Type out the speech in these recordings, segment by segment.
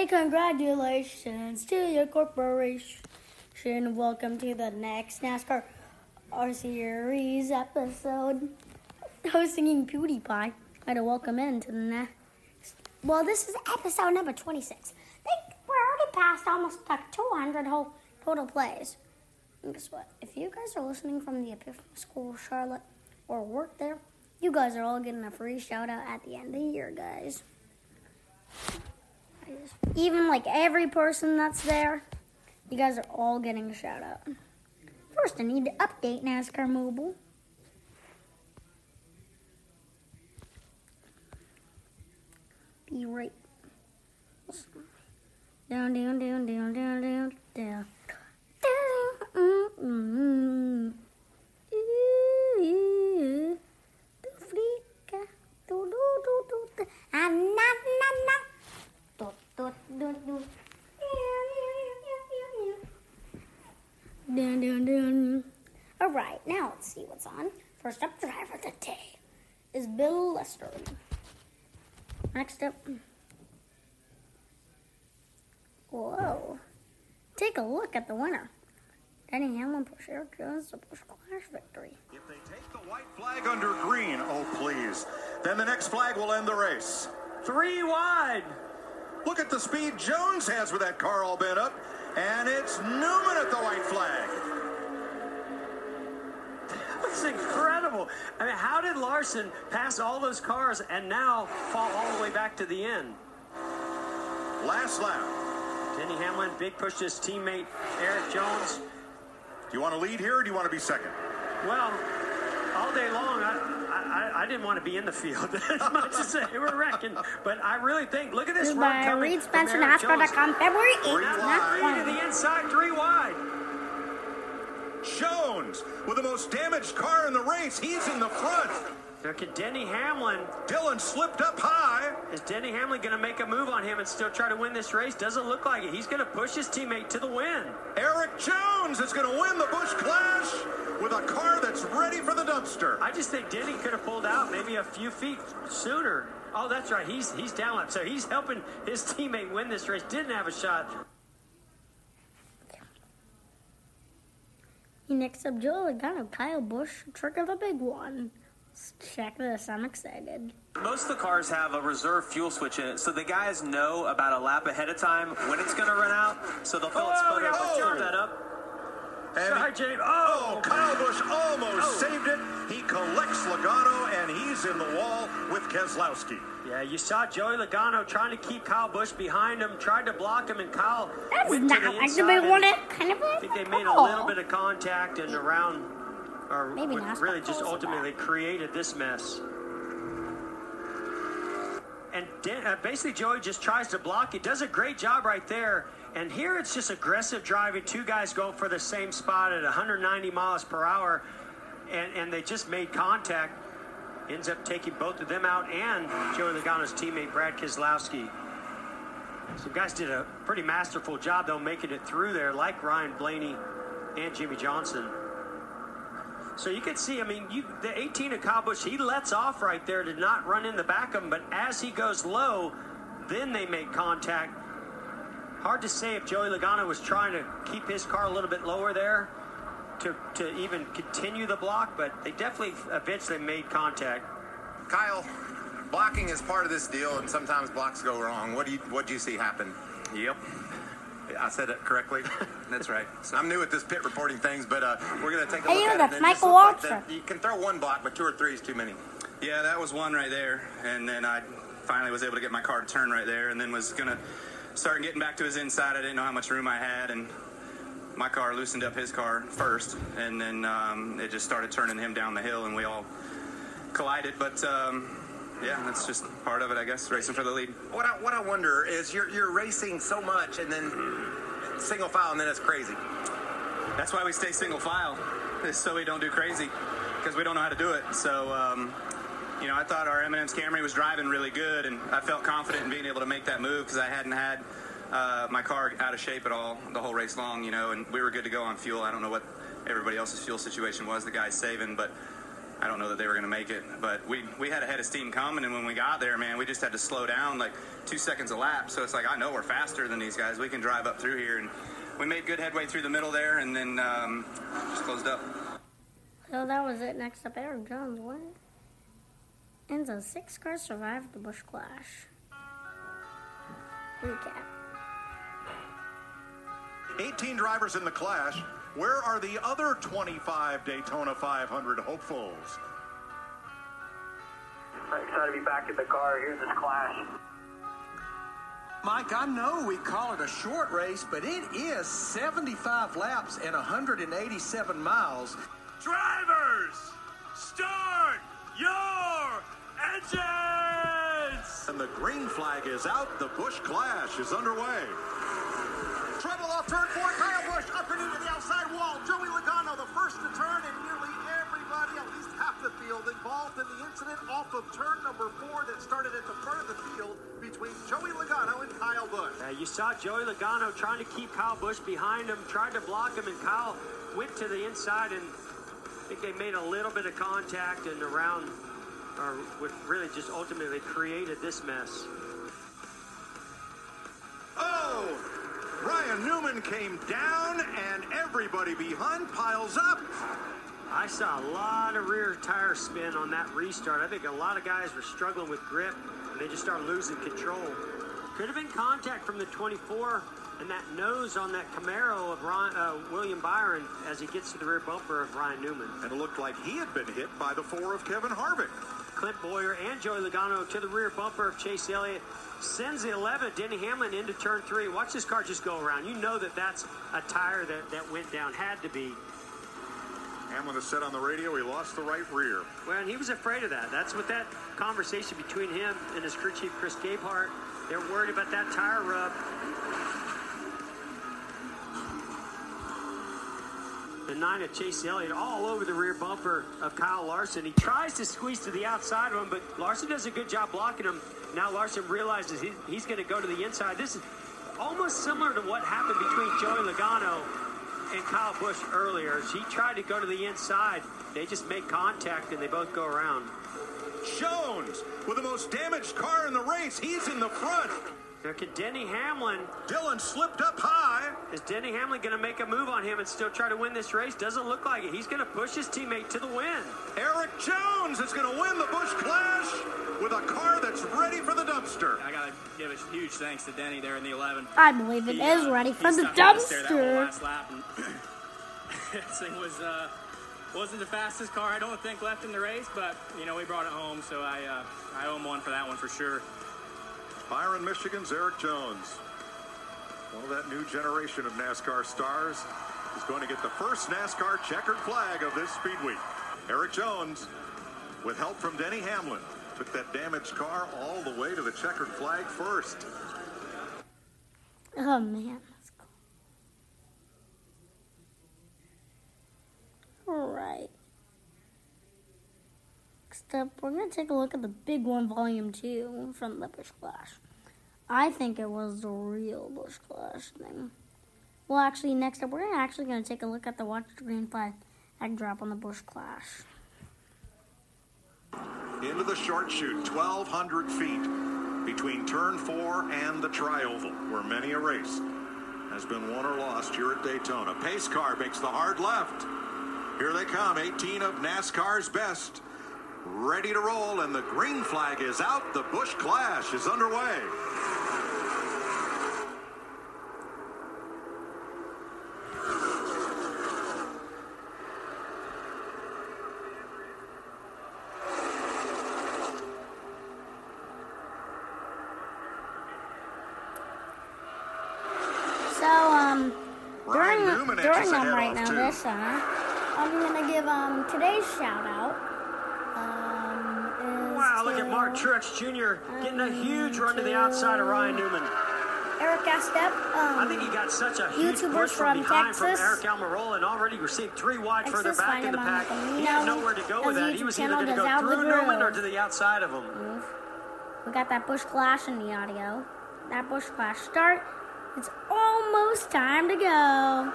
say congratulations to your corporation. Welcome to the next NASCAR R Series episode. I was singing PewDiePie. I to welcome in to the next. Well, this is episode number 26. They, we're already past almost like 200 whole total plays. And guess what? If you guys are listening from the Epiphany School, Charlotte, or work there, you guys are all getting a free shout out at the end of the year, guys. Even like every person that's there, you guys are all getting a shout out. First, I need to update NASCAR Mobile. Be right. Down, down, down, down, down, down, down. Mm-mm. Ooh, do frica, do do do do do, ah na na na, do do do do. Dun, dun, dun. All right, now let's see what's on. First up, driver of the day is Bill Lester. Next up, whoa, take a look at the winner. Denny Hamlin pushed Erik Jones to Busch Clash victory. If they take the white flag under green, oh please, then the next flag will end the race. Three wide. Look at the speed Jones has with that car all bent up, and it's Newman at the white I mean, how did Larson pass all those cars and now fall all the way back to the end? Last lap. Denny Hamlin, big push to his teammate Erik Jones. Do you want to lead here or do you want to be second? Well, all day long, I, I, I didn't want to be in the field as much as they were wrecking. But I really think, look at this This run by coming Reed from Spencer, Erik Jones. NASCAR.com, February 8th. Three Not wide. To the inside, three wide. Jones with the most damaged car in the race. He's in the front. Look at Denny Hamlin. Dillon slipped up high. Is Denny Hamlin going to make a move on him and still try to win this race? Doesn't look like it. He's going to push his teammate to the win. Erik Jones is going to win the Busch Clash with a car that's ready for the dumpster. I just think Denny could have pulled out maybe a few feet sooner. Oh, that's right. He's he's down lap, so he's helping his teammate win this race. Didn't have a shot. Next up, Joe Logano, Kyle Busch, trick of the big one. Let's check this. I'm excited. Most of the cars have a reserve fuel switch in it, so the guys know about a lap ahead of time when it's going to run out, so they'll fill its Oh, photo. yeah, but turn turn that up. And Sorry, James. Oh, Oh, Kyle Busch almost Oh. saved it. He collects Logano, and he's in the wall with Keselowski. Yeah, you saw Joey Logano trying to keep Kyle Busch behind him, tried to block him, and Kyle That's went to not the like the inside. big. It kind of I think they made a little bit of contact and around, or Maybe what really just ultimately that. created this mess. And uh, basically, Joey just tries to block it. Does a great job right there. And here it's just aggressive driving. Two guys going for the same spot at 190 miles per hour, and, and they just made contact. Ends up taking both of them out and Joey Logano's teammate Brad Keselowski. Some guys did a pretty masterful job, though, making it through there, like Ryan Blaney and Jimmie Johnson. So you can see, I mean, you, the 18 of Kyle Busch, he lets off right there to not run in the back of him, but as he goes low, then they make contact. Hard to say if Joey Logano was trying to keep his car a little bit lower there to, to even continue the block, but they definitely eventually made contact. Kyle, blocking is part of this deal, and sometimes blocks go wrong. What do you what do you see happen? Yep. I said it correctly. That's right. So, I'm new at this pit reporting things, but uh, we're gonna take a Hey, look you, at that's it. and Michael looked like that- You can throw one block, but two or three is too many. yeah, that was one right there, and then I finally was able to get my car to turn right there, and then was gonna start getting back to his inside. I didn't know how much room I had, and my car loosened up his car first, and then um, it just started turning him down the hill, and we all collided. But um, yeah, that's just part of it, I guess. Racing for the lead. What I, what I wonder is you're you're racing so much, and then single file, and then it's crazy. That's why we stay single file, is so we don't do crazy, because we don't know how to do it. So, um, you know, I thought our M&M's Camry was driving really good, and I felt confident in being able to make that move because I hadn't had uh, my car out of shape at all the whole race long, you know, and we were good to go on fuel. I don't know what everybody else's fuel situation was, the guys saving, but I don't know that they were going to make it. But we we had a head of steam coming, and when we got there, man, we just had to slow down like two seconds a lap. So it's like I know we're faster than these guys. We can drive up through here, and we made good headway through the middle there, and then um, just closed up. So that was it. Next up, Erik Jones won. And the six cars survived the Busch Clash. Recap. 18 drivers in the clash. Where are the other 25 Daytona 500 hopefuls? I'm excited to be back in the car Here's this clash. Mike, I know we call it a short race, but it is 75 laps and 187 miles. Drivers, start your engines! And the green flag is out. The Busch Clash is underway. Trouble off turn four wall. Joey Logano, the first to turn, and nearly everybody, at least half the field, involved in the incident off of turn number four that started at the front of the field between Joey Logano and Kyle Busch. Uh, you saw Joey Logano trying to keep Kyle Busch behind him, tried to block him, and Kyle went to the inside, and I think they made a little bit of contact and around, or what really just ultimately created this mess. Newman came down, and everybody behind piles up. I saw a lot of rear tire spin on that restart. I think a lot of guys were struggling with grip, and they just started losing control. Could have been contact from the 24 and that nose on that Camaro of Ryan, uh, William Byron as he gets to the rear bumper of Ryan Newman. And it looked like he had been hit by the four of Kevin Harvick. Clint Bowyer and Joey Logano to the rear bumper of Chase Elliott. Sends the 11, Denny Hamlin, into turn three. Watch this car just go around. You know that that's a tire that, that went down. Had to be. Hamlin has said on the radio he lost the right rear. Well, and he was afraid of that. That's what that conversation between him and his crew chief, Chris Gabehart, they're worried about that tire rub. The nine of Chase Elliott all over the rear bumper of Kyle Larson. He tries to squeeze to the outside of him, but Larson does a good job blocking him. Now Larson realizes he, he's going to go to the inside. This is almost similar to what happened between Joey Logano and Kyle Busch earlier. As he tried to go to the inside, they just make contact and they both go around. Jones with the most damaged car in the race. He's in the front. Now, can Denny Hamlin, Dillon slipped up high. Is Denny Hamlin going to make a move on him and still try to win this race? Doesn't look like it. He's going to push his teammate to the win. Erik Jones is going to win the Busch Clash with a car that's ready for the dumpster. I gotta give a huge thanks to Denny there in the 11. I believe it He, is uh, ready he for the stuck with us there that whole dumpster. last lap, and this thing was uh, wasn't the fastest car I don't think left in the race, but you know we brought it home, so I uh, I owe him one for that one for sure. Byron, Michigan's Erik Jones. One of that new generation of NASCAR stars is going to get the first NASCAR checkered flag of this speed week. Erik Jones, with help from Denny Hamlin, took that damaged car all the way to the checkered flag first. Oh man, that's cool. All right. Next up, we're gonna take a look at the big one, volume two from Busch Clash. I think it was the real Busch Clash thing. Well, actually, next up, we're actually gonna take a look at the Watch the Green Flag egg drop on the Busch Clash. Into the short chute, 1,200 feet between turn four and the trioval, where many a race has been won or lost here at Daytona. Pace car makes the hard left. Here they come, 18 of NASCAR's best. Ready to roll, and the green flag is out. The Busch Clash is underway. So, um, Ryan during, Newman during edges them right now two. this summer, I'm gonna give um today's shout out. Um, Wow, look at Mark Truex Jr. getting a huge run to the outside of Ryan Newman. Eric Astep. Um, I think he got such a huge YouTubers push from, from behind from Aric Almirola and already received three wide Texas, further back in the pack. He had nowhere to go with that. He was either going to go through Newman or to the outside of him. We got that Busch Clash in the audio. That Busch Clash start. It's almost time to go.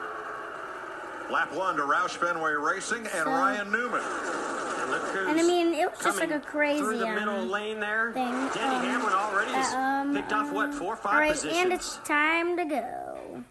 Lap one to Roush Fenway Racing and So- Ryan Newman. And look who's And I mean, it was just like a crazy through the middle um, lane there. thing. Danny um, Hamlin already uh, um, picked off what four, five All right, positions. and it's time to go.